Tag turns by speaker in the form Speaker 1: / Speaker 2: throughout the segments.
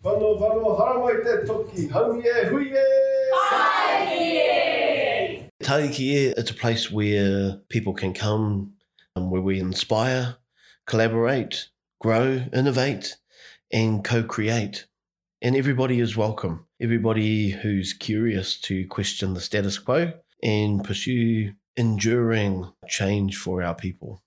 Speaker 1: Whano whano haramai te toki, haumi e hui e!
Speaker 2: Taiki it's a place where people can come, um, where we inspire, collaborate, grow, innovate, and co create. And everybody is welcome. Everybody who's curious to question the status quo and pursue enduring change for our people.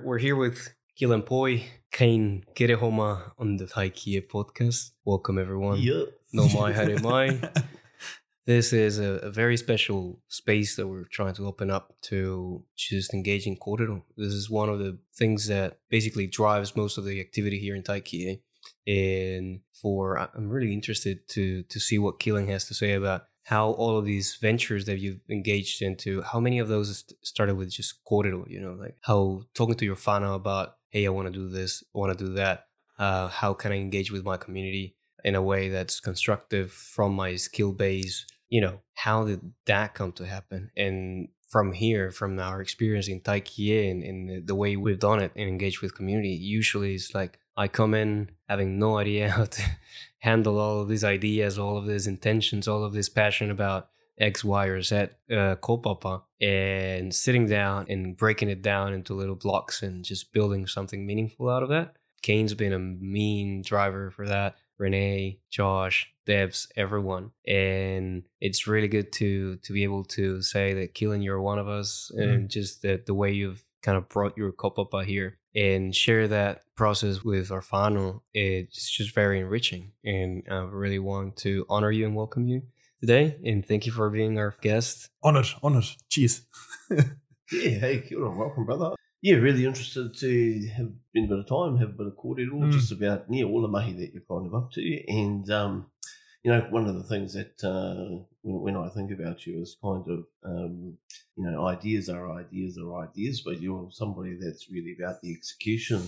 Speaker 3: We're here with Keelan Poi, Kane Kirehoma on the Taikia podcast. Welcome, everyone.
Speaker 2: Yeah.
Speaker 3: No mai, hare mai. This is a, a very special space that we're trying to open up to just engaging in kōrero. This is one of the things that basically drives most of the activity here in Taikie. And for I'm really interested to to see what Keelan has to say about how all of these ventures that you've engaged into, how many of those started with just kōrero, you know, like how talking to your whānau about, hey, I want to do this, I want to do that. Uh, how can I engage with my community in a way that's constructive from my skill base? You know, how did that come to happen? And from here, from our experience in Taikie and, and the, the way we've done it and engaged with community, usually it's like I come in having no idea how to handle all of these ideas, all of these intentions, all of this passion about X, Y, or Z uh, kaupapa, and sitting down and breaking it down into little blocks and just building something meaningful out of that. Kane's been a mean driver for that. Renee, Josh, Debs, everyone, and it's really good to to be able to say that Keelan, you're one of us, and just that the way you've kind of brought your kaupapa here and share that process with our whānau, it's just very enriching. And I really want to honor you and welcome you today. And thank you for being our guest.
Speaker 4: Honoured, honoured. Cheers.
Speaker 2: Yeah, hey, kia ora, welcome, brother. Yeah, really interested to have been a bit of time, have a bit of kōrero,
Speaker 4: Mm.
Speaker 2: just about yeah, all the mahi that you're kind of up to. And, um, you know, one of the things that uh, when, when I think about you is kind of, um, you know, ideas are ideas are ideas, but you're somebody that's really about the execution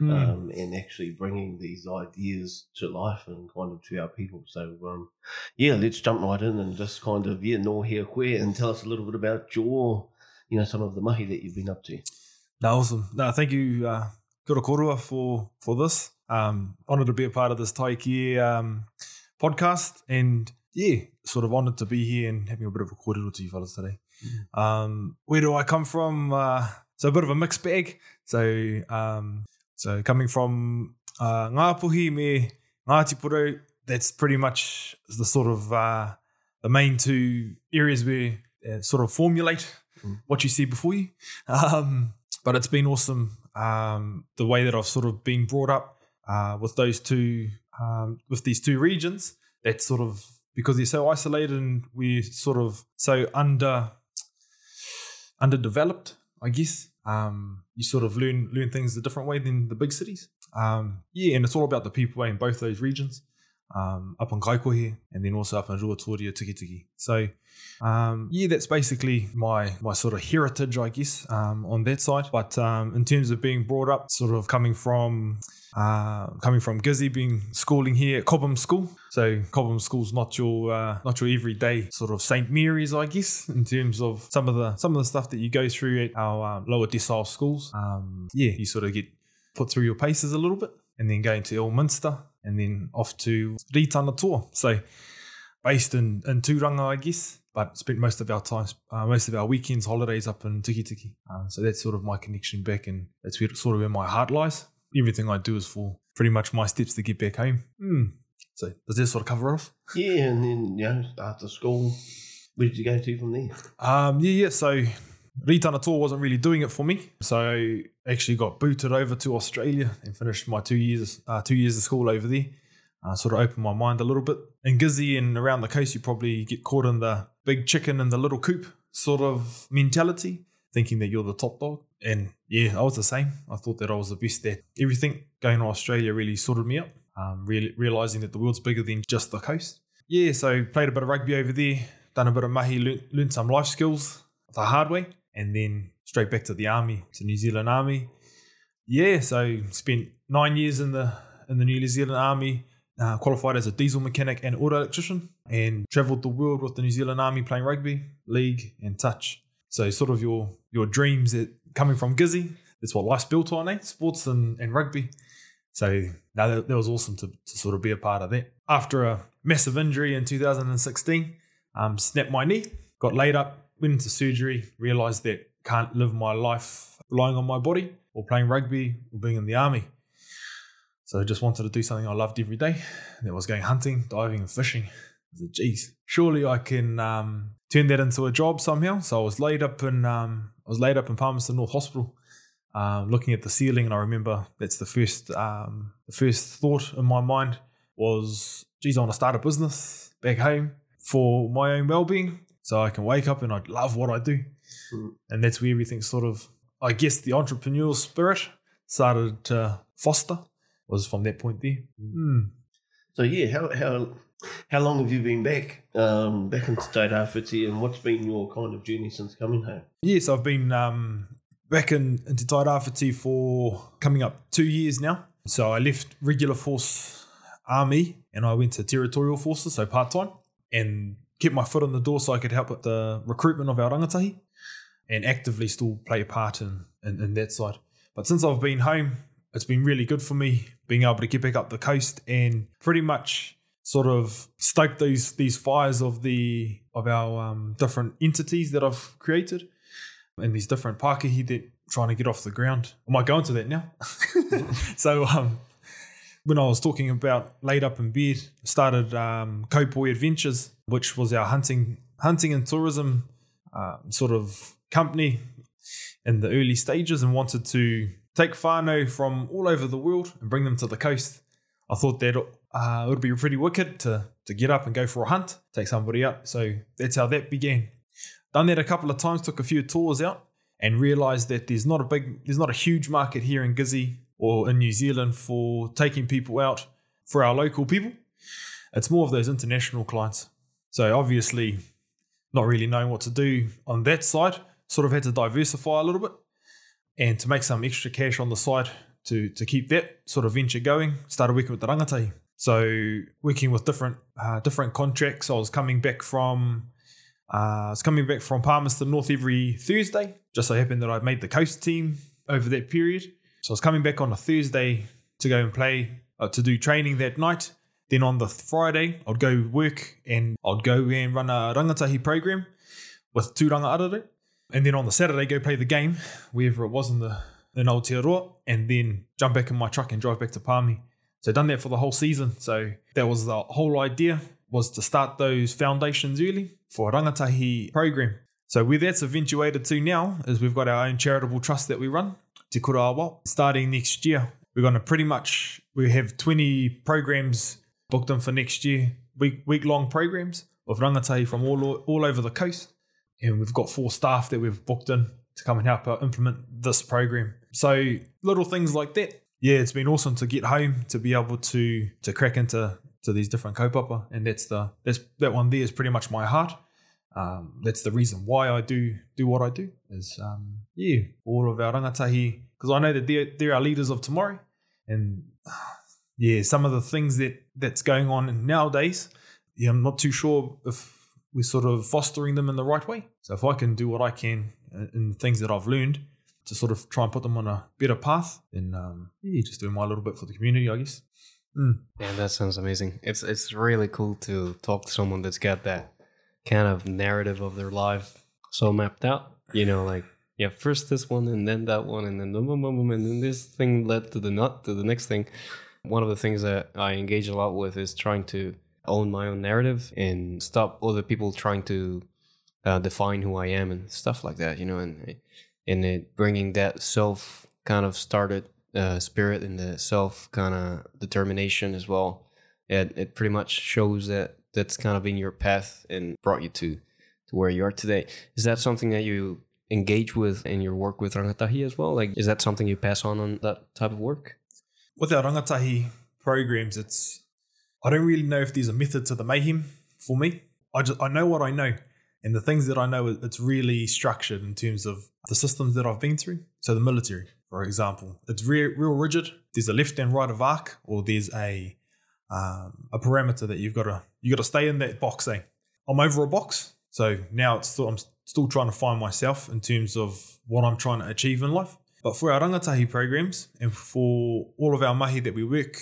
Speaker 4: Mm.
Speaker 2: um, and actually bringing these ideas to life and kind of to our people. So, um, yeah, let's jump right in and just kind of, yeah, no here, where, and tell us a little bit about your, you know, some of the mahi that you've been up to.
Speaker 4: No, awesome. No, thank you, uh, Korua, for, for this. Um, honoured to be a part of this Taiki um, podcast. And yeah, sort of honoured to be here and having a bit of a kōrero to you fellas today. Um, where do I come from? Uh, so a bit of a mixed bag. So um, so coming from uh, Ngāpuhi me Ngāti Porou, that's pretty much the sort of uh, the main two areas where uh, sort of formulate
Speaker 2: Mm.
Speaker 4: what you see before you. Um, but it's been awesome um, the way that I've sort of been brought up uh, with those two, um, with these two regions. That's sort of because they're so isolated and we're sort of so under underdeveloped, I guess. Um, you sort of learn learn things a different way than the big cities. Um, yeah, and it's all about the people in both those regions. Um, up on Kaikohe and then also up in Ruatoria, Tikitiki. So um, yeah, that's basically my my sort of heritage, I guess, um, on that side. But um, in terms of being brought up, sort of coming from uh, coming from Gizzy, being schooling here at Cobham School. So Cobham School's not your uh, not your everyday sort of St Mary's, I guess, in terms of some of the some of the stuff that you go through at our um, lower decile schools. Um, yeah, you sort of get put through your paces a little bit, and then going to Ilminster, and then off to Ritana Tour. So based in in Turanga, I guess but spent most of our time, uh, most of our weekends, holidays up in Tikitiki. Uh, so that's sort of my connection back, and that's where, sort of where my heart lies. Everything I do is for pretty much my steps to get back home. Mm. So does that sort of cover it off?
Speaker 2: Yeah, and then, you know, after school, where did you go to from there?
Speaker 4: Um, yeah, yeah. So Ritana Tour wasn't really doing it for me, so I actually got booted over to Australia and finished my two years, uh, two years of school over there. Uh, sort of opened my mind a little bit. In Gizzy and around the coast, you probably get caught in the big chicken in the little coop sort of mentality, thinking that you're the top dog. And yeah, I was the same. I thought that I was the best there. everything. Going to Australia really sorted me up, um, really realizing that the world's bigger than just the coast. Yeah, so played a bit of rugby over there, done a bit of mahi, learned, learnt some life skills the hard way, and then straight back to the army, to New Zealand Army. Yeah, so spent nine years in the in the New Zealand Army, uh, qualified as a diesel mechanic and auto electrician, and travelled the world with the New Zealand Army playing rugby, league, and touch. So sort of your your dreams that coming from Gizzy, that's what life's built on, eh? Sports and, and rugby. So now that, that was awesome to, to sort of be a part of that. After a massive injury in 2016, um, snapped my knee, got laid up, went into surgery, realized that can't live my life relying on my body or playing rugby or being in the army. So I just wanted to do something I loved every day. And that was going hunting, diving, and fishing. I said, geez, surely I can um, turn that into a job somehow. So I was laid up in um, I was laid up in Palmerston North Hospital, um, looking at the ceiling, and I remember that's the first um, the first thought in my mind was, geez, I want to start a business back home for my own well-being, so I can wake up and I love what I do,
Speaker 2: Mm.
Speaker 4: and that's where everything sort of, I guess, the entrepreneurial spirit started to foster was from that point there. Mm.
Speaker 2: So yeah, how how how long have you been back um, back in Te Rāwhiti and what's been your kind of journey since coming home?
Speaker 4: Yes, I've been um, back in, into Rāwhiti for coming up two years now. So I left regular force army and I went to territorial forces, so part time, and kept my foot on the door so I could help with the recruitment of our rangatahi and actively still play a part in, in, in that side. But since I've been home, it's been really good for me being able to get back up the coast and pretty much sort of stoke these these fires of the of our um, different entities that I've created and these different Pākehī that trying to get off the ground. I might go into that now. so um, when I was talking about laid up in bed, started um, Cowboy Adventures, which was our hunting hunting and tourism uh, sort of company in the early stages, and wanted to take whānau from all over the world and bring them to the coast. I thought that uh, it would be pretty wicked to to get up and go for a hunt, take somebody up. So that's how that began. Done that a couple of times, took a few tours out, and realised that there's not a big, there's not a huge market here in Gizzy or in New Zealand for taking people out for our local people. It's more of those international clients. So obviously, not really knowing what to do on that side, sort of had to diversify a little bit, and to make some extra cash on the side to to keep that sort of venture going, started working with the rangatahi. So working with different uh, different contracts. I was coming back from uh, I was coming back from Palmerston North every Thursday. Just so happened that I made the coast team over that period. So I was coming back on a Thursday to go and play uh, to do training that night. Then on the Friday, I'd go work and I'd go and run a rangatahi program with two rangaarere. And then on the Saturday, go play the game wherever it was in the in Aotearoa, and then jump back in my truck and drive back to Palmy. So done that for the whole season. So that was the whole idea was to start those foundations early for a rangatahi program. So where that's eventuated to now is we've got our own charitable trust that we run, Te Kura Awa. Starting next year, we're going to pretty much we have 20 programs booked in for next year, week week long programs of rangatahi from all all over the coast, and we've got four staff that we've booked in to come and help out implement this program. So little things like that. Yeah, it's been awesome to get home to be able to to crack into to these different kaupapa, and that's the that's that one there is pretty much my heart. Um, that's the reason why I do do what I do is um, yeah all of our rangatahi because I know that they're they're our leaders of tomorrow, and yeah some of the things that that's going on nowadays, yeah I'm not too sure if we're sort of fostering them in the right way. So if I can do what I can in things that I've learned to sort of try and put them on a better path, then um, yeah, just doing my little bit for the community, I guess. Mm.
Speaker 3: Yeah, that sounds amazing. It's it's really cool to talk to someone that's got that kind of narrative of their life so mapped out. You know, like yeah, first this one and then that one and then boom, boom, boom, and then this thing led to the nut to the next thing. One of the things that I engage a lot with is trying to own my own narrative and stop other people trying to uh, define who I am and stuff like that. You know, and and it bringing that self kind of started uh, spirit and the self kind of determination as well. It it pretty much shows that that's kind of been your path and brought you to to where you are today. Is that something that you engage with in your work with rangatahi as well? Like, is that something you pass on on that type of work?
Speaker 4: With our rangatahi programs, it's I don't really know if there's a method to the mayhem for me. I just I know what I know, and the things that I know, it's really structured in terms of the systems that I've been through. So the military, for example, it's real, real rigid. There's a left and right of arc, or there's a um, a parameter that you've got to you got to stay in that boxing. Eh? I'm over a box, so now it's still I'm still trying to find myself in terms of what I'm trying to achieve in life. But for our rangatahi programs and for all of our mahi that we work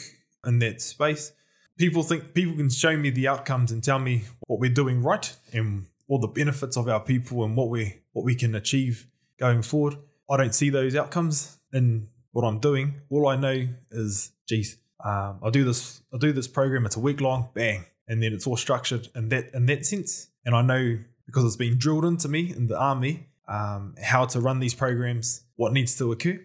Speaker 4: in that space, people think people can show me the outcomes and tell me what we're doing right and all the benefits of our people and what we what we can achieve going forward. I don't see those outcomes in what I'm doing. All I know is, geez, um, I do this. I do this program. It's a week long, bang, and then it's all structured in that in that sense. And I know because it's been drilled into me in the army um, how to run these programs, what needs to occur.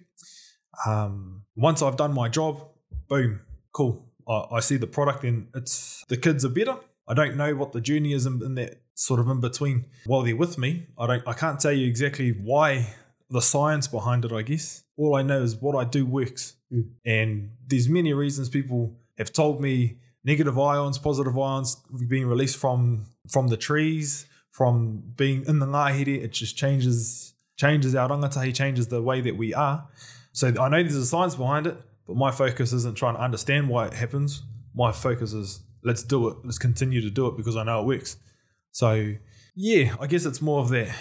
Speaker 4: Um, once I've done my job, boom, cool. I, I see the product and it's the kids are better. I don't know what the journey is in, in that sort of in between while they're with me. I don't. I can't tell you exactly why the science behind it. I guess all I know is what I do works,
Speaker 3: Mm.
Speaker 4: and there's many reasons people have told me negative ions, positive ions being released from from the trees, from being in the ngahere. It just changes changes our rangatahi, changes the way that we are. So I know there's a science behind it, but my focus isn't trying to understand why it happens. My focus is let's do it. Let's continue to do it because I know it works. So yeah, I guess it's more of that.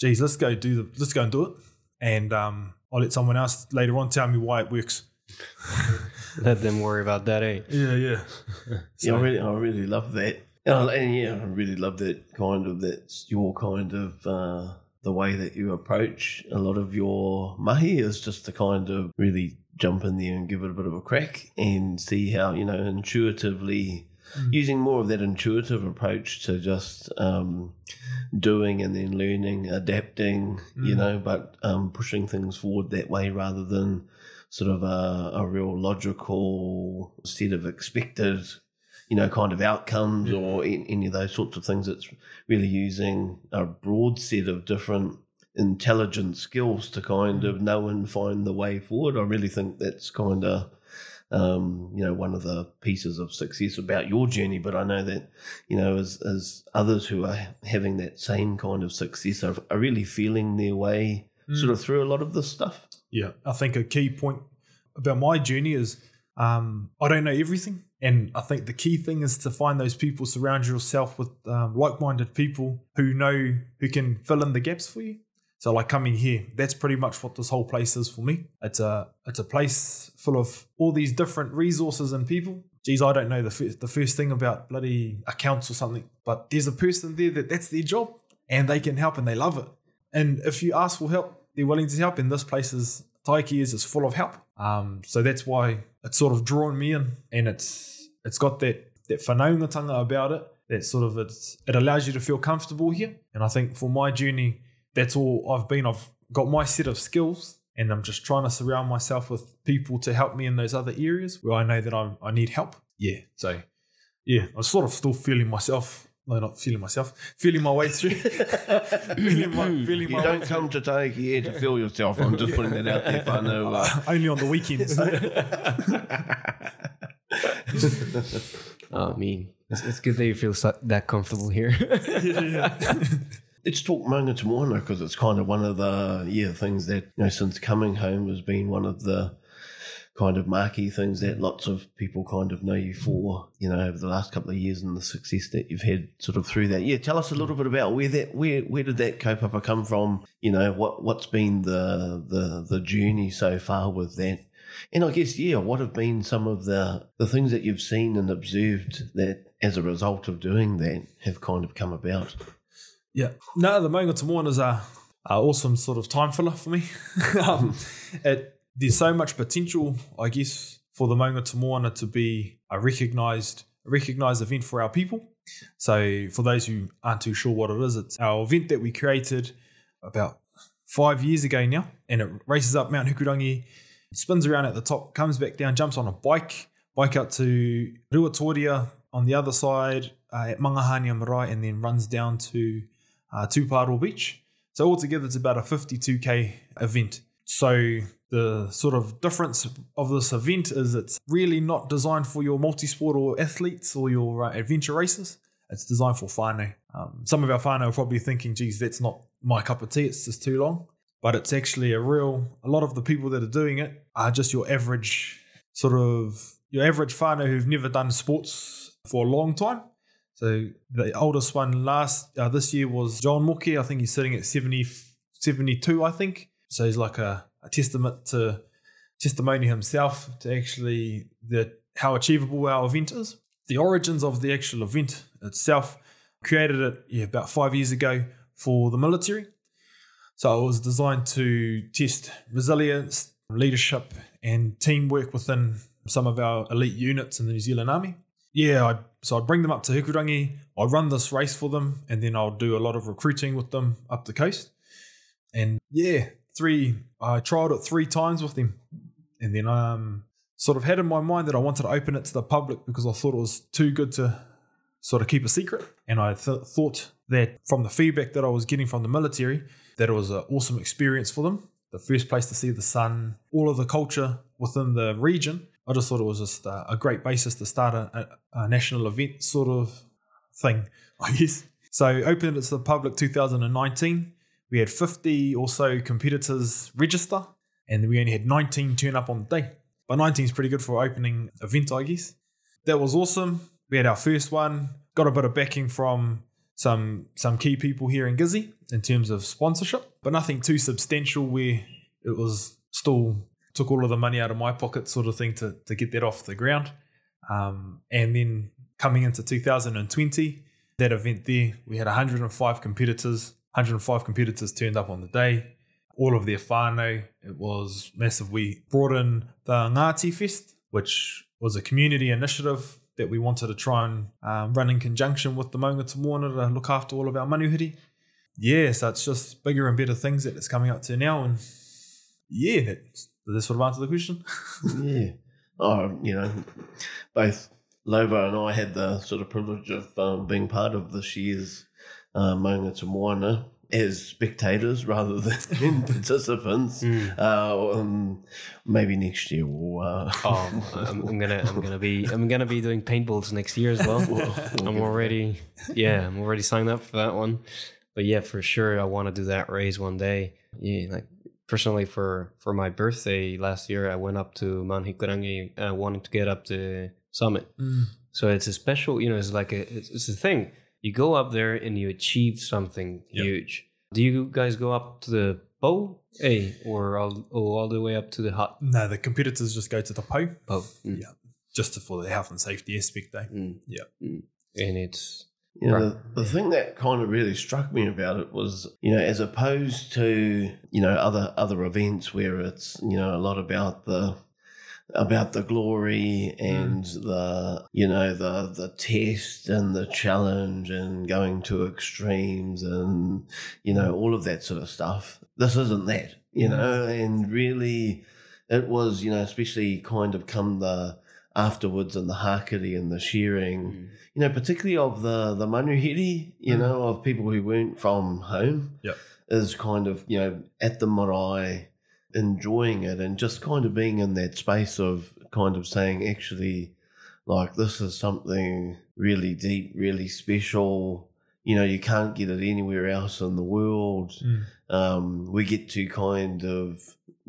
Speaker 4: Geez, let's go do the let's go and do it, and um, I'll let someone else later on tell me why it works.
Speaker 3: Let them worry about that, eh?
Speaker 4: Yeah, yeah.
Speaker 2: yeah, I really, I really love that. And, I, and yeah, I really love that kind of that's your kind of uh, the way that you approach a lot of your mahi is just to kind of really jump in there and give it a bit of a crack and see how you know intuitively
Speaker 4: Mm.
Speaker 2: using more of that intuitive approach to just um, doing and then learning, adapting, you
Speaker 4: Mm.
Speaker 2: know, but um, pushing things forward that way rather than sort of a, a real logical set of expected, you know, kind of outcomes or in, any of those sorts of things. It's really using a broad set of different intelligent skills to kind of know and find the way forward. I really think that's kind of um, you know, one of the pieces of success about your journey. But I know that, you know, as, as others who are having that same kind of success are, are really feeling their way sort of through a lot of this stuff.
Speaker 4: Yeah, I think a key point about my journey is um, I don't know everything. And I think the key thing is to find those people, surround yourself with um, like minded people who know, who can fill in the gaps for you. So, like coming here, that's pretty much what this whole place is for me. It's a it's a place full of all these different resources and people. Geez, I don't know the first, the first thing about bloody accounts or something, but there's a person there that that's their job and they can help and they love it. And if you ask for help, they're willing to help. And this place is Taiki is is full of help. Um, so that's why it's sort of drawn me in, and it's it's got that that whanaungatanga about it. That sort of it's it allows you to feel comfortable here. And I think for my journey, that's all I've been. I've got my set of skills, and I'm just trying to surround myself with people to help me in those other areas where I know that I'm, I need help. Yeah. So yeah, I'm sort of still feeling myself. No, not feeling myself. Feeling my way through. feeling my, feeling
Speaker 2: you
Speaker 4: my
Speaker 2: don't
Speaker 4: way
Speaker 2: come to take here to feel yourself. I'm just putting that out there. I know. Uh,
Speaker 4: Only on the weekends.
Speaker 3: Oh, I mean, it's, it's good that you feel so, that comfortable here.
Speaker 4: yeah, yeah.
Speaker 2: Let's talk Maunga to Moana because it's kind of one of the yeah things that you know since coming home has been one of the kind of marquee things that mm. lots of people kind of know you mm. for you know over the last couple of years and the success that you've had sort of through that. Yeah, tell us a little mm. bit about where that where where did that kaupapa come from? You know what what's been the the the journey so far with that. And I guess, yeah, what have been some of the, the things that you've seen and observed that as a result of doing that have kind of come about?
Speaker 4: Yeah. No, the Te Moana is a, a awesome sort of time filler for me. um, it, there's so much potential, I guess, for the Maunga Te to be a recognised recognised event for our people. So for those who aren't too sure what it is, it's our event that we created about five years ago now, and it races up Mount Hikurangi, spins around at the top, comes back down, jumps on a bike, bike up to Ruatoria on the other side uh, at Mangahanea Marae, and then runs down to uh, Tuparoa Beach. So altogether, it's about a 52k event. So the sort of difference of this event is it's really not designed for your multi-sport or athletes or your uh, adventure races. It's designed for whānau. Um, some of our whānau are probably thinking, geez, that's not my cup of tea, it's just too long. But it's actually a real, a lot of the people that are doing it are just your average, sort of, your average whānau who've never done sports for a long time. So the oldest one last, uh, this year was John Moke. I think he's sitting at 70, 72, I think. So he's like a a testament to testimony himself to actually the how achievable our event is. The origins of the actual event itself created it yeah, about five years ago for the military. So it was designed to test resilience, leadership, and teamwork within some of our elite units in the New Zealand Army. Yeah, I, so I'd bring them up to Hikurangi, I'd run this race for them, and then I'll do a lot of recruiting with them up the coast. And yeah, three, I tried it three times with them. And then um, sort of had in my mind that I wanted to open it to the public because I thought it was too good to sort of keep a secret. And I th- thought that from the feedback that I was getting from the military, that it was an awesome experience for them. The first place to see the sun, all of the culture within the region. I just thought it was just a, a great basis to start a, a, a national event sort of thing, I guess. So opened it to the public 2019. We had 50 or so competitors register, and we only had 19 turn up on the day. But 19 is pretty good for opening event, I guess. That was awesome. We had our first one, got a bit of backing from some some key people here in Gizzy in terms of sponsorship, but nothing too substantial where it was still took all of the money out of my pocket sort of thing to, to get that off the ground. Um, and then coming into 2020, that event there, we had 105 competitors. 105 competitors turned up on the day. All of their whānau. It was massive. We brought in the Ngāti Fest, which was a community initiative that we wanted to try and um, run in conjunction with the Maunga Te Moana to look after all of our manuhiri. Yeah, so it's just bigger and better things that it's coming up to now. And yeah, that, does this sort of answer the question?
Speaker 2: yeah. Oh, you know, both Lobo and I had the sort of privilege of um, being part of this year's uh, Maunga Te Moana as spectators rather than participants.
Speaker 3: Mm.
Speaker 2: Uh, um, maybe next year we'll. Uh,
Speaker 3: Oh, I'm, I'm gonna I'm gonna be I'm gonna be doing paintballs next year as well.
Speaker 2: we'll- we'll
Speaker 3: I'm
Speaker 2: get-
Speaker 3: already yeah I'm already signed up for that one. But yeah, for sure I want to do that race one day. Yeah, like personally for for my birthday last year I went up to Mount Hikurangi uh, wanting to get up the summit.
Speaker 4: Mm.
Speaker 3: So it's a special, you know, it's like a it's, it's a thing. You go up there and you achieve something
Speaker 4: Yep.
Speaker 3: huge. Do you guys go up to the bow, hey, or all, oh, all the way up to the hut?
Speaker 4: No, the competitors just go to the PO
Speaker 3: Bow. Mm.
Speaker 4: Yeah. just for the health and safety aspect. Though.
Speaker 3: Mm.
Speaker 4: Yeah.
Speaker 3: Mm. And it's
Speaker 2: You know, the, the thing that kind of really struck me about it was, you know, as opposed to, you know, other other events where it's, you know, a lot about the about the glory hmm. and the you know the the test and the challenge and going to extremes and you know all of that sort of stuff this isn't that you hmm. know and really it was you know especially kind of come the afterwards and the hakari and the sharing hmm. you know, particularly of the the manuhiri, you
Speaker 4: Mm.
Speaker 2: know, of people who weren't from home,
Speaker 4: Yep.
Speaker 2: is kind of you know at the marae, enjoying it and just kind of being in that space of kind of saying, actually, like this is something really deep, really special. You know, you can't get it anywhere else in the world.
Speaker 4: Mm.
Speaker 2: Um, we get to kind of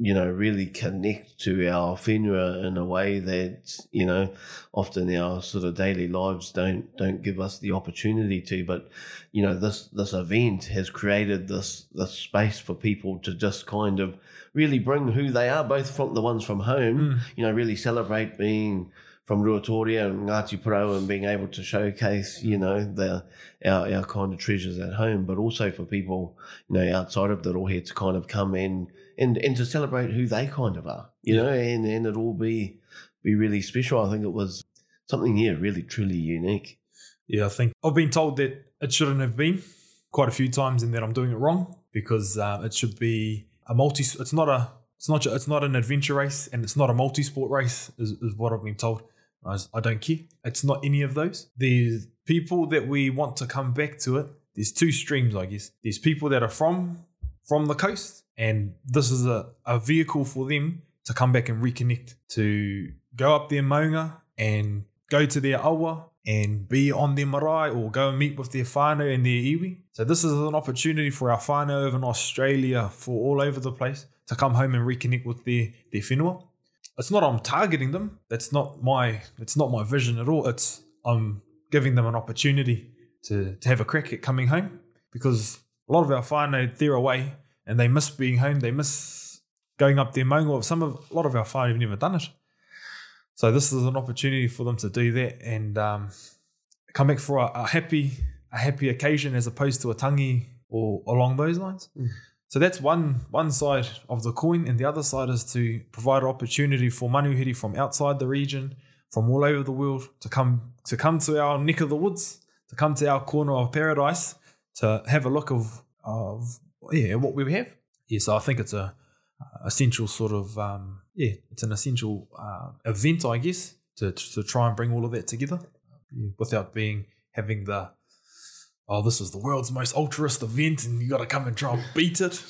Speaker 2: you know really connect to our whenua in a way that you know often our sort of daily lives don't don't give us the opportunity to but you know this this event has created this this space for people to just kind of really bring who they are both from the ones from home
Speaker 4: Mm.
Speaker 2: you know really celebrate being from Ruatoria and Ngāti Porou and being able to showcase you know the our, our kind of treasures at home but also for people you know outside of the rohe to kind of come in and and to celebrate who they kind of are you know and and it all be be really special i think it was something yeah really truly unique
Speaker 4: Yeah, I think I've been told that it shouldn't have been quite a few times, and that I'm doing it wrong because uh, it should be a multi. It's not a. It's not. It's not an adventure race, and it's not a multi-sport race. Is, is what I've been told. I, s- I don't care. It's not any of those. There's people that we want to come back to it. There's two streams, I guess. There's people that are from from the coast, and this is a, a vehicle for them to come back and reconnect, to go up their maunga and go to their awa and be on their marae or go and meet with their whānau and their iwi. So this is an opportunity for our whānau over in Australia, for all over the place, to come home and reconnect with their, their whenua. It's not I'm targeting them. That's not my it's not my vision at all. It's I'm giving them an opportunity to, to have a crack at coming home because a lot of our whānau, they're away and they miss being home. They miss going up there maunga. Some of a lot of our whānau have never done it, so this is an opportunity for them to do that and um, come back for a, a happy a happy occasion as opposed to a tangi or along those lines.
Speaker 3: Mm.
Speaker 4: So that's one one side of the coin, and the other side is to provide opportunity for manuhiri from outside the region, from all over the world, to come to come to our neck of the woods, to come to our corner of paradise, to have a look of of yeah what we have. Yeah, so I think it's a essential sort of um, yeah, it's an essential uh, event, I guess, to to try and bring all of that together without being having the oh, this is the world's most altruist event and you got to come and try and beat it.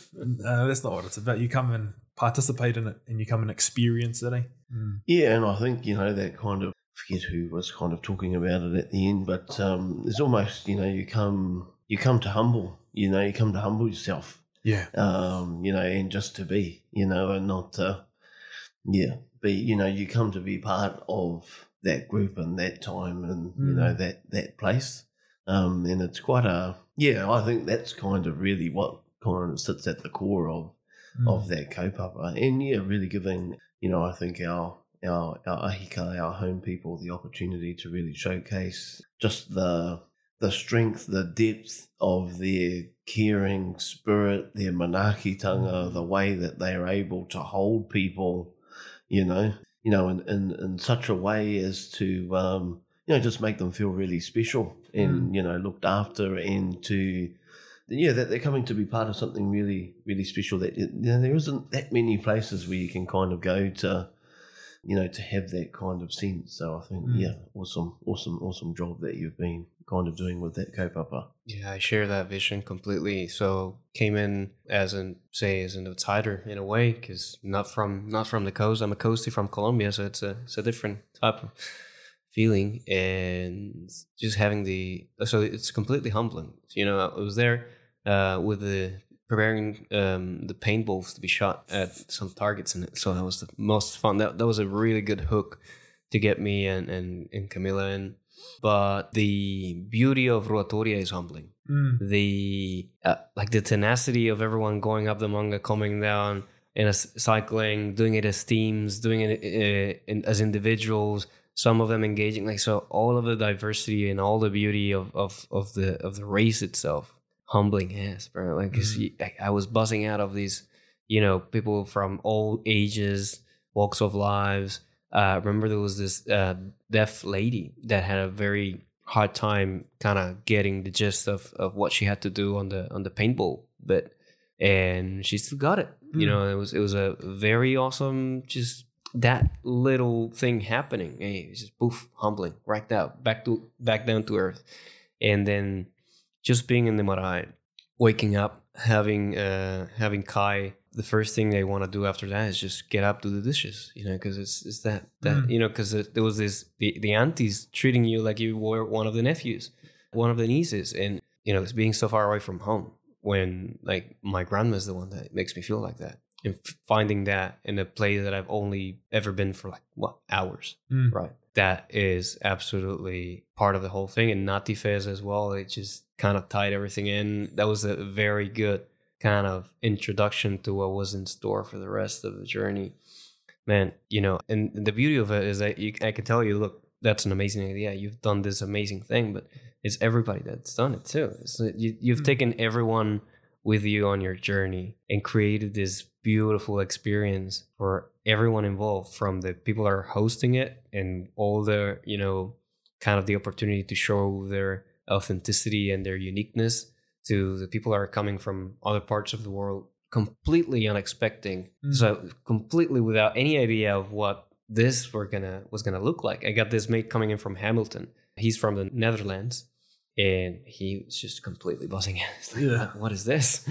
Speaker 4: Uh, that's not what it's about. You come and participate in it and you come and experience it. Eh? Mm.
Speaker 2: Yeah, and I think you know that kind of forget who was kind of talking about it at the end, but um, it's almost you know you come you come to humble, you know, you come to humble yourself,
Speaker 4: Yeah.
Speaker 2: um, you know, and just to be, you know, and not to, yeah, be, you know, you come to be part of that group and that time and you
Speaker 4: Mm.
Speaker 2: know that that place, um, and it's quite a yeah. I think that's kind of really what kind of sits at the core of
Speaker 4: Mm.
Speaker 2: of that kaupapa. And yeah, really giving, you know, I think our our our ahi kā, our home people, the opportunity to really showcase just the the strength, the depth of their caring spirit, their manaakitanga, the way that they are able to hold people, you know, you know, in in, in such a way as to um, you know, just make them feel really special and, you know, looked after and to yeah, that they're coming to be part of something really, really special. That you know, there isn't that many places where you can kind of go to, you know, to have that kind of sense. So I think,
Speaker 4: Mm.
Speaker 2: yeah, awesome, awesome, awesome job that you've been kind of doing with that kaupapa.
Speaker 3: Yeah, I share that vision completely. So came in as an say as an outsider in a way because not from not from the coast. I'm a coastie from Colombia, so it's a it's a different type of feeling and just having the so it's completely humbling. You know, I was there uh, with the preparing um, the paintballs to be shot at some targets and. So that was the most fun. That that was a really good hook to get me and and, and Camilla in. But the beauty of Ruatoria is humbling
Speaker 4: Mm.
Speaker 3: the uh, like the tenacity of everyone going up the maunga, coming down in a s- cycling, doing it as teams, doing it uh, in, as individuals. Some of them engaging, like so, all of the diversity and all the beauty of of of the of the race itself, humbling ass, bro. Like
Speaker 4: Mhm.
Speaker 3: you- I, I was buzzing out of these, you know, people from all ages, walks of lives. Uh, remember there was this uh, deaf lady that had a very hard time kind of getting the gist of, of what she had to do on the on the paintball bit and she still got it you
Speaker 4: Mm.
Speaker 3: know it was it was a very awesome just that little thing happening. Hey, it's just poof humbling right down back to back down to earth. And then just being in the marae waking up having uh having kai the first thing they want to do after that is just get up do the dishes you know because it's it's that that
Speaker 4: Mm.
Speaker 3: you know because there was this the, the aunties treating you like you were one of the nephews one of the nieces. And you know it's being so far away from home when like my grandma's the one that makes me feel like that and finding that in a place that i've only ever been for like what hours.
Speaker 4: Mm.
Speaker 3: right. That is absolutely part of the whole thing and Ngāti Fest as well. It just kind of tied everything in. That was a very good kind of introduction to what was in store for the rest of the journey. Man you know and the beauty of it is that you, i can tell you look that's an amazing idea. You've done this amazing thing but it's everybody that's done it too. So you, you've
Speaker 4: Mm.
Speaker 3: taken everyone with you on your journey and created this beautiful experience for everyone involved from the people that are hosting it and all the you know kind of the opportunity to show their authenticity and their uniqueness to the people that are coming from other parts of the world completely unexpected
Speaker 4: Mm.
Speaker 3: so completely without any idea of what this were gonna was gonna look like i got this mate coming in from hamilton he's from the netherlands and he was just completely buzzing. Like,
Speaker 4: Yeah.
Speaker 3: what is this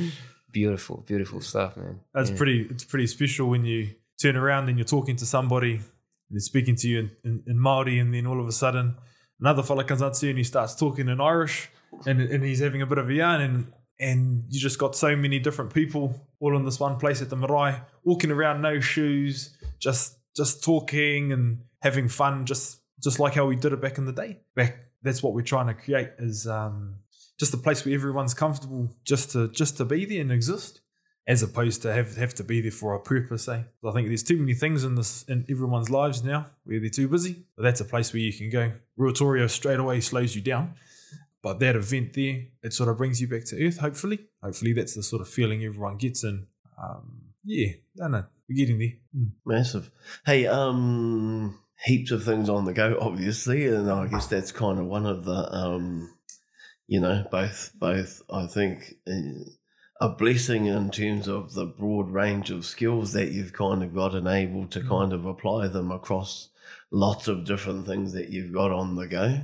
Speaker 3: beautiful beautiful stuff man
Speaker 4: That's
Speaker 3: Yeah.
Speaker 4: pretty. It's pretty special when you turn around and you're talking to somebody, and they're speaking to you in, in, in Maori, and then all of a sudden another fella comes up to you and he starts talking in Irish, and and he's having a bit of a yarn, and and you just got so many different people all in this one place at the marae, walking around no shoes, just just talking and having fun, just just like how we did it back in the day. Back that's what we're trying to create is um, just a place where everyone's comfortable just to just to be there and exist as opposed to have have to be there for a purpose. Eh? I think there's too many things in this in everyone's lives now where they're too busy. But that's a place where you can go. Ruatoria straight away slows you down. But that event there, it sort of brings you back to earth, hopefully. Hopefully that's the sort of feeling everyone gets and um, yeah, I know. We're getting there. Mm.
Speaker 2: Massive. Hey, um, heaps of things on the go, obviously, and I guess that's kind of one of the, um, you know, both, both. I think uh, a blessing in terms of the broad range of skills that you've kind of got and able to
Speaker 4: Mm.
Speaker 2: kind of apply them across lots of different things that you've got on the go.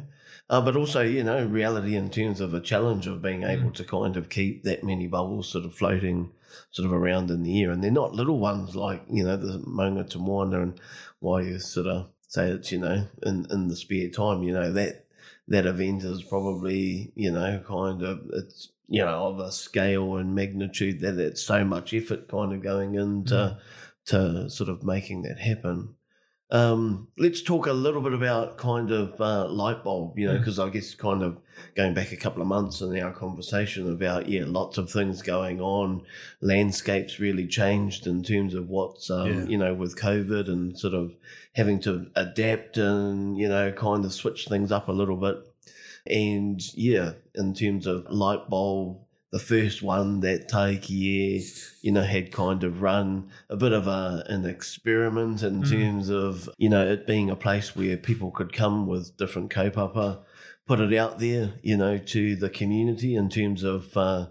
Speaker 2: Uh, but also, you know, reality in terms of a challenge of being able to kind of keep that many bubbles sort of floating sort of around in the air. And they're not little ones like, you know, the Maunga to Moana and why you sort of say it's, you know, in, in the spare time, you know, that that event is probably, you know, kind of it's you know, of a scale and magnitude that it's so much effort kind of going into
Speaker 4: Mm.
Speaker 2: to sort of making that happen. Um, let's talk a little bit about kind of uh, light bulb, you know,
Speaker 4: Mm.
Speaker 2: because I guess kind of going back a couple of months in our conversation about yeah, lots of things going on, landscapes really changed in terms of what's um,
Speaker 4: Yeah.
Speaker 2: you know with COVID and sort of having to adapt and you know kind of switch things up a little bit. And yeah, in terms of light bulb, the first one that Taiki, you know, had kind of run a bit of a, an experiment in
Speaker 4: Mm.
Speaker 2: terms of, you know, it being a place where people could come with different kaupapa, put it out there, you know, to the community in terms of, uh,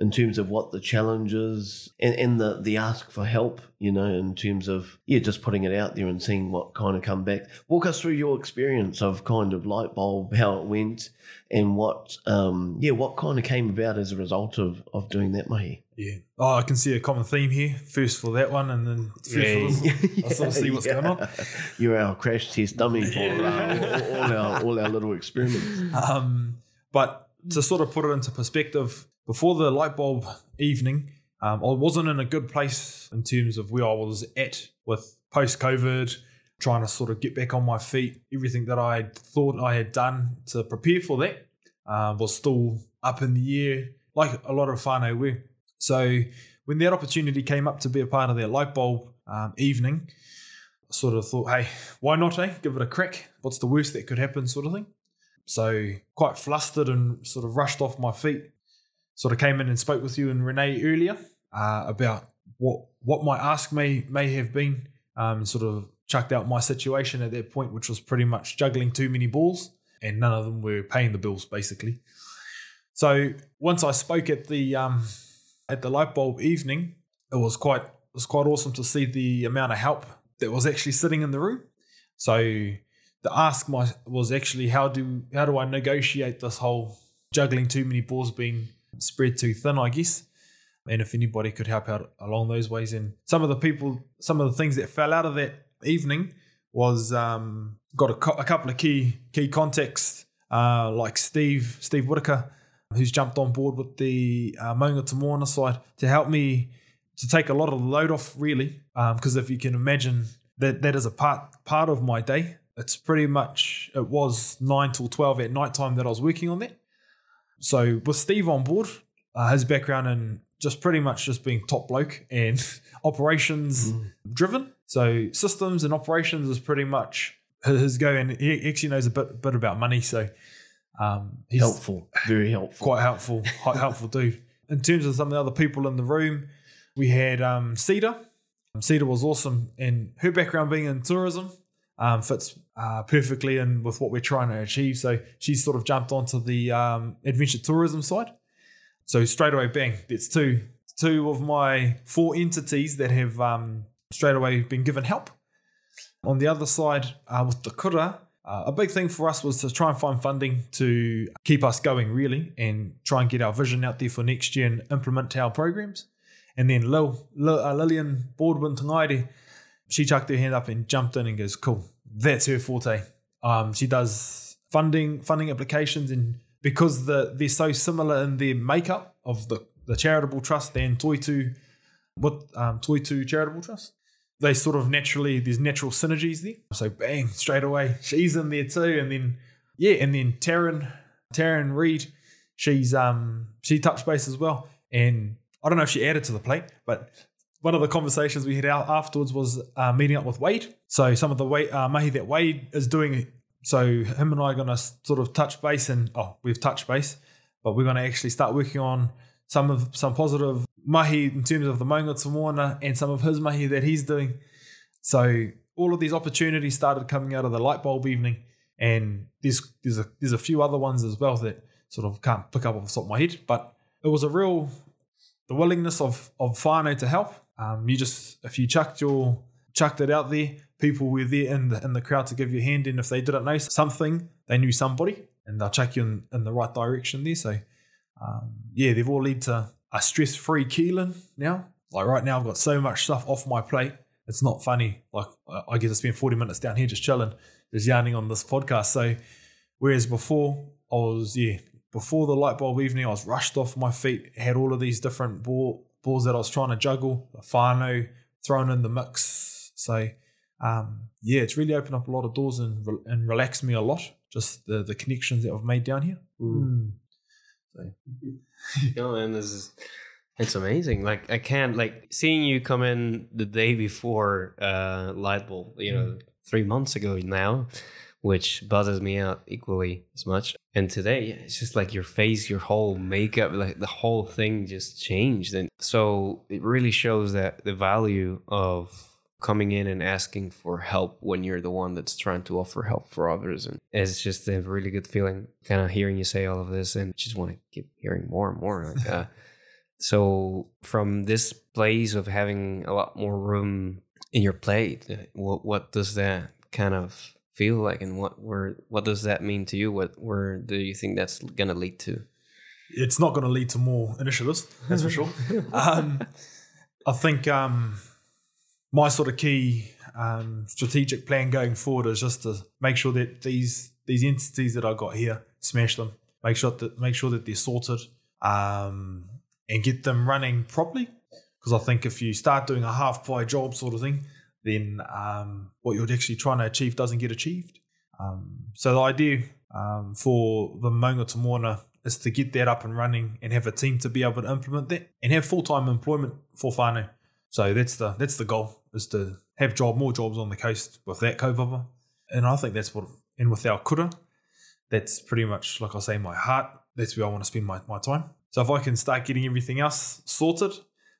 Speaker 2: in terms of what the challenges and, and the, the ask for help, you know, in terms of, yeah, just putting it out there and seeing what kind of come back. Walk us through your experience of kind of light bulb, how it went and what, um, yeah, what kind of came about as a result of, of doing that, Mahi.
Speaker 4: Yeah. Oh, I can see a common theme here. First for that one, and then first
Speaker 3: Yeah.
Speaker 4: for this one. I'll sort of see what's going on.
Speaker 2: You're our crash test dummy for uh, all, all our all our little experiments.
Speaker 4: Um, but to sort of put it into perspective, before the light bulb evening, um, I wasn't in a good place in terms of where I was at with post COVID, trying to sort of get back on my feet. Everything that I thought I had done to prepare for that uh, was still up in the air, like a lot of whānau were. So when that opportunity came up to be a part of that light bulb um, evening, I sort of thought, hey, why not, eh? Give it a crack. What's the worst that could happen, sort of thing. So quite flustered and sort of rushed off my feet. Sort of came in and spoke with you and Renee earlier uh, about what what my ask may may have been. Um, sort of chucked out my situation at that point, which was pretty much juggling too many balls, and none of them were paying the bills, basically. So once I spoke at the um, at the light bulb evening, it was quite it was quite awesome to see the amount of help that was actually sitting in the room. So the ask my was actually how do how do I negotiate this whole juggling too many balls being spread too thin, I guess. And if anybody could help out along those ways, and some of the people, some of the things that fell out of that evening was um, got a, co- a couple of key key contacts uh, like Steve Steve Whitaker, who's jumped on board with the uh, Maunga Te Moana side to help me to take a lot of the load off, really. Because if you can imagine that that is a part part of my day. It's pretty much it was nine till twelve at night time that I was working on that. So with Steve on board, uh, his background in just pretty much just being top bloke and operations driven. So systems and operations is pretty much his go, and he actually knows a bit bit about money. So um, he's
Speaker 2: Helpful, very helpful.
Speaker 4: quite helpful, quite helpful dude. In terms of some of the other people in the room, we had um, Cedar. Cedar was awesome, and her background being in tourism um, fits uh, perfectly in with what we're trying to achieve. So she's sort of jumped onto the um, adventure tourism side. So straight away, bang! That's two two of my four entities that have um, straight away been given help. On the other side, uh, with the kura, uh, a big thing for us was to try and find funding to keep us going, really, and try and get our vision out there for next year and implement our programs. And then Lil, Lil, uh, Lillian Boardman Tangaire, she chucked her hand up and jumped in and goes, "Cool, that's her forte." Um, she does funding funding applications, and because the they're so similar in their makeup of the the charitable trust and Toitu, what um, Toitu charitable trust, they sort of naturally there's natural synergies there. So bang, straight away, she's in there too, and then yeah, and then Taryn, Taryn Reed, she's um she touched base as well, and I don't know if she added to the plate, but one of the conversations we had out afterwards was uh, meeting up with Wade. So some of the Wade, uh, mahi that Wade is doing. So him and I are going to sort of touch base, and oh, we've touched base, but we're going to actually start working on some of some positive mahi in terms of the Maunga Te Moana and some of his mahi that he's doing. So all of these opportunities started coming out of the light bulb evening, and there's there's a there's a few other ones as well that sort of can't pick up off the top of my head, but it was a real the willingness of of whānau to help. Um, you just if you chucked your chucked it out there, people were there in the in the crowd to give you a hand, and if they didn't know something, they knew somebody, and they'll chuck you in, in the right direction there. So um, yeah, they've all led to a stress free Keelan now. Like right now, I've got so much stuff off my plate. It's not funny. Like I get to spend forty minutes down here just chilling, just yarning on this podcast. So whereas before I was yeah before the light bulb evening, I was rushed off my feet, had all of these different ball, balls that I was trying to juggle, the whānau thrown in the mix. So, um, yeah, it's really opened up a lot of doors and, and relaxed me a lot, just the, the connections that I've made down here. Mm.
Speaker 3: So. no, and this is. It's amazing. Like I can't like seeing you come in the day before uh light bulb, you know, mm. three months ago now which buzzes me out equally as much. And today, it's just like your face, your whole makeup, like the whole thing just changed. And so it really shows that the value of coming in and asking for help when you're the one that's trying to offer help for others. And it's just a really good feeling kind of hearing you say all of this and just want to keep hearing more and more. Like, uh, so from this place of having a lot more room in your plate, what, what does that kind of feel like and what where what does that mean to you? What where do you think that's going to lead to?
Speaker 4: It's not going to lead to more initiatives that's for sure. Um, i think um, my sort of key um, strategic plan going forward is just to make sure that these these entities that i got here smash them. Make sure that make sure that they're sorted um, and get them running properly. Because i think if you start doing a half pie job sort of thing then um, what you're actually trying to achieve doesn't get achieved. Um, so the idea um, for the Maunga to Moana is to get that up and running and have a team to be able to implement that and have full time employment for whānau. So that's the that's the goal is to have job more jobs on the coast with that kaupapa. And I think that's what and with our kura, that's pretty much like I say, my heart. That's where I want to spend my, my time. So if I can start getting everything else sorted,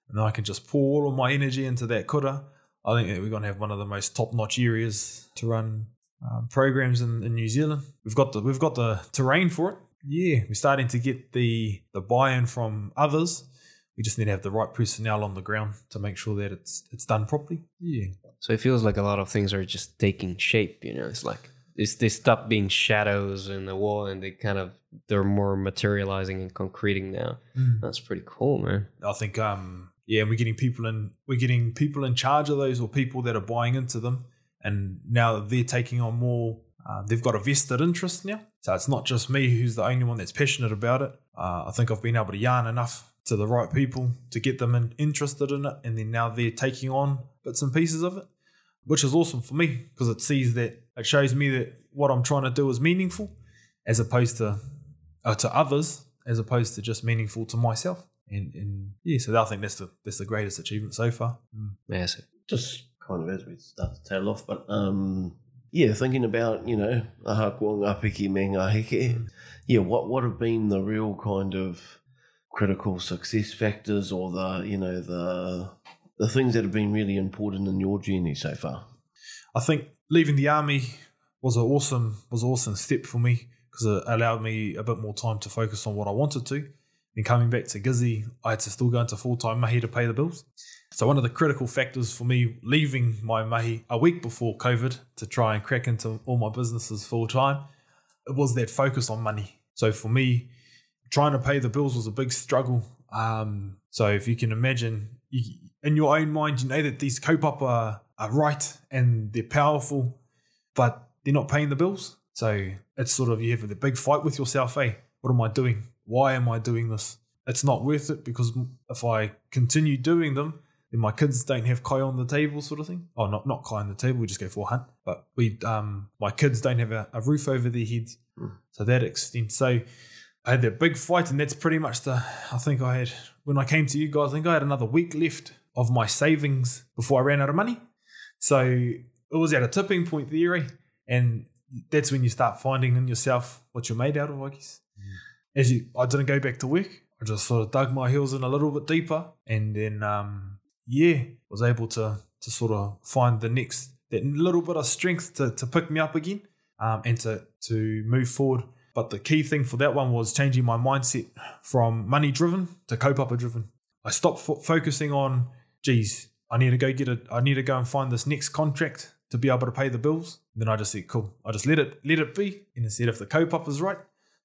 Speaker 4: and then I can just pour all of my energy into that kura, I think we're going to have one of the most top notch areas to run um, programs in, in New Zealand. We've got the we've got the terrain for it. Yeah, we're starting to get the the buy in from others. We just need to have the right personnel on the ground to make sure that it's it's done properly. Yeah.
Speaker 3: So it feels like a lot of things are just taking shape. You know, it's like it's, they stop being shadows in the wall and they kind of they're more materializing and concreting now. Mm. That's pretty cool, man.
Speaker 4: I think um yeah, we're getting people in we're getting people in charge of those or people that are buying into them, and now they're taking on more. Uh, they've got a vested interest now, so it's not just me who's the only one that's passionate about it. Uh, I think I've been able to yarn enough to the right people to get them in, interested in it, and then now they're taking on bits and pieces of it, which is awesome for me because it sees that it shows me that what I'm trying to do is meaningful, as opposed to uh, to others, as opposed to just meaningful to myself and, and yeah, so I think that's the that's the greatest achievement so far.
Speaker 3: Mm. Massive.
Speaker 2: Just kind of as we start to tail off, but um, yeah, thinking about you know ahakoa ngā piki me ngā heke, mm. yeah, what what have been the real kind of critical success factors or the you know the the things that have been really important in your journey so far?
Speaker 4: I think leaving the army was an awesome was an awesome step for me because it allowed me a bit more time to focus on what I wanted to then coming back to Gizzy, I had to still go into full time mahi to pay the bills. So one of the critical factors for me leaving my mahi a week before COVID to try and crack into all my businesses full time, it was that focus on money. So for me, trying to pay the bills was a big struggle. Um, so if you can imagine, you, in your own mind, you know that these kaupapa are, are right and they're powerful, but they're not paying the bills. So it's sort of you have a big fight with yourself. Hey, what am I doing? Why am I doing this? It's not worth it because if I continue doing them, then my kids don't have kai on the table, sort of thing. Oh, not not kai on the table. We just go for a hunt, but we um my kids don't have a, a roof over their heads, mm. so that extent. So I had that big fight, and that's pretty much the. I think I had when I came to you guys. I think I had another week left of my savings before I ran out of money. So it was at a tipping point there, eh? and that's when you start finding in yourself what you're made out of. I guess. As you, I didn't go back to work. I just sort of dug my heels in a little bit deeper, and then um, yeah, was able to to sort of find the next that little bit of strength to, to pick me up again um, and to to move forward. But the key thing for that one was changing my mindset from money driven to kaupapa driven. I stopped fo- focusing on, geez, I need to go get it. I need to go and find this next contract to be able to pay the bills. then I just said, cool. I just let it let it be. And instead, if the kaupapa is right,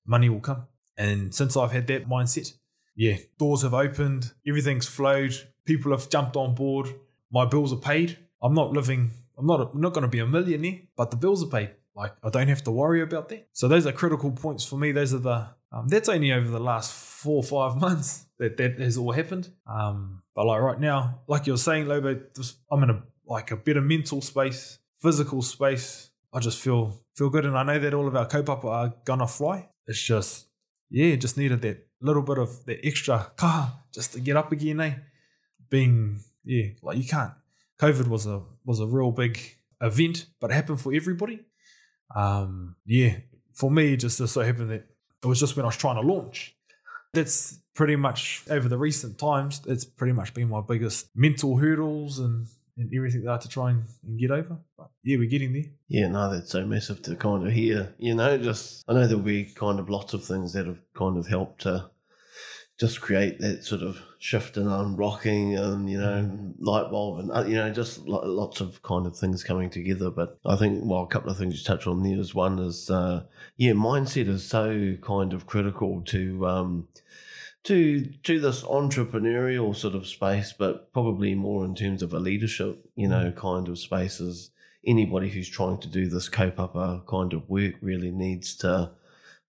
Speaker 4: money will come. And since I've had that mindset, yeah, doors have opened, everything's flowed, people have jumped on board, my bills are paid. I'm not living. I'm not. Not going to be a millionaire, but the bills are paid. Like I don't have to worry about that. So those are critical points for me. Those are the. Um, that's only over the last four or five months that that has all happened. Um, but like right now, like you're saying, Lobo, I'm in a like a better mental space, physical space. I just feel feel good, and I know that all of our kaupapa are gonna fly. It's just yeah, just needed that little bit of that extra kaha just to get up again, eh? Being yeah, like you can't. COVID was a was a real big event, but it happened for everybody. Um, yeah, for me, it just so happened that it was just when I was trying to launch. That's pretty much over the recent times. It's pretty much been my biggest mental hurdles and, and everything that I had to try and, and get over. But yeah, we're getting there.
Speaker 2: Yeah, no, that's so massive to kind of hear. You know, just I know there'll be kind of lots of things that have kind of helped to just create that sort of shift and unblocking and you know light bulb and uh, you know just lots of kind of things coming together but i think well a couple of things you touch on there is one is uh yeah mindset is so kind of critical to um to to this entrepreneurial sort of space but probably more in terms of a leadership you know kind of spaces. Anybody who's trying to do this kaupapa kind of work really needs to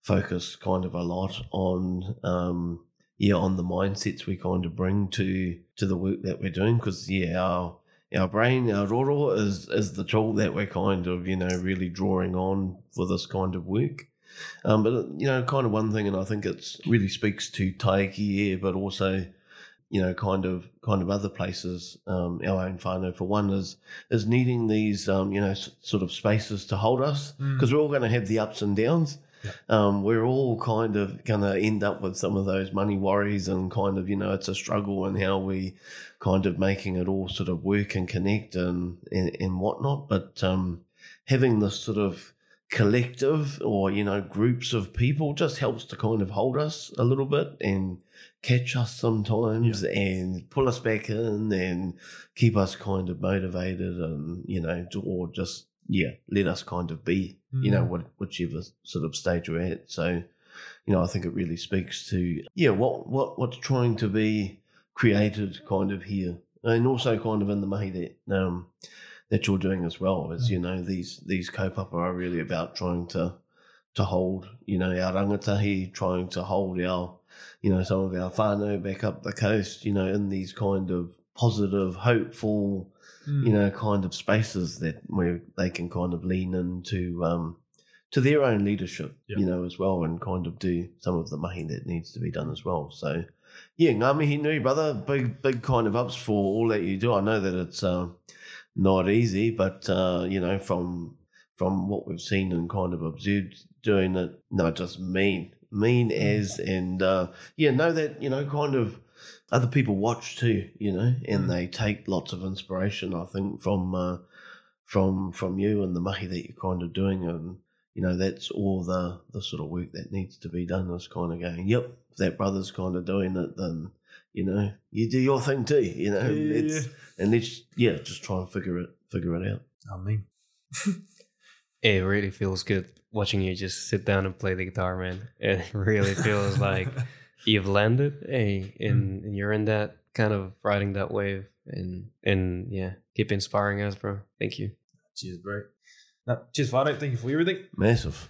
Speaker 2: focus kind of a lot on um yeah on the mindsets we kind of bring to to the work that we're doing because yeah our our brain our roro is is the tool that we're kind of you know really drawing on for this kind of work um, but you know kind of one thing and i think it really speaks to taiki here but also you know kind of kind of other places um, our own whānau for one is is needing these um, you know s- sort of spaces to hold us because we're all going to have the ups and downs
Speaker 4: Yeah.
Speaker 2: um, we're all kind of going to end up with some of those money worries and kind of, you know, it's a struggle and how we kind of making it all sort of work and connect and, and, and whatnot. But um, having this sort of collective or, you know, groups of people just helps to kind of hold us a little bit and catch us sometimes and pull us back in and keep us kind of motivated and, you know, or just, yeah, let us kind of be you know,
Speaker 4: Mm.
Speaker 2: what, whichever sort of stage we're at. So, you know, I think it really speaks to, yeah, what, what, what's trying to be created kind of here. And also kind of in the mahi that, um, that you're doing as well is, you know, these, these kaupapa are really about trying to, to hold, you know, our rangatahi, trying to hold our, you know, some of our whānau back up the coast, you know, in these kind of positive, hopeful,
Speaker 4: Mm.
Speaker 2: you know, kind of spaces that where they can kind of lean into um, to their own leadership,
Speaker 4: Yeah.
Speaker 2: you know, as well, and kind of do some of the mahi that needs to be done as well. So, yeah, ngā mihi nui, brother. Big, big kind of ups for all that you do. I know that it's uh, not easy, but uh, you know, from from what we've seen and kind of observed, doing it, not just mean, mean as, and uh, yeah, know that you know, kind of other people watch too, you know, and
Speaker 4: Mm.
Speaker 2: they take lots of inspiration. I think from uh, from from you and the mahi that you're kind of doing, and you know, that's all the the sort of work that needs to be done. Is kind of going, yep, that brother's kind of doing it, then you know, you do your thing too, you know,
Speaker 4: Yeah,
Speaker 2: let's,
Speaker 4: yeah.
Speaker 2: and let's yeah, just try and figure it figure it out.
Speaker 4: I mean,
Speaker 3: It really feels good watching you just sit down and play the guitar, man. It really feels like you've landed, hey, and, mm. and you're in that kind of riding that wave, and and yeah, keep inspiring us, bro. Thank you.
Speaker 4: cheers, bro. No, cheers, Fado. Thank you for everything.
Speaker 2: Massive.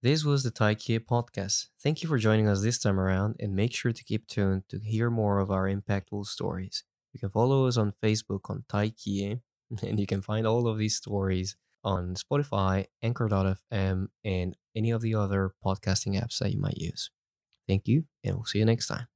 Speaker 3: This was the Taikie podcast. Thank you for joining us this time around, and make sure to keep tuned to hear more of our impactful stories. You can follow us on Facebook on Taikie, and you can find all of these stories on Spotify, Anchor.fm, and any of the other podcasting apps that you might use. Thank you, and we'll see you next time.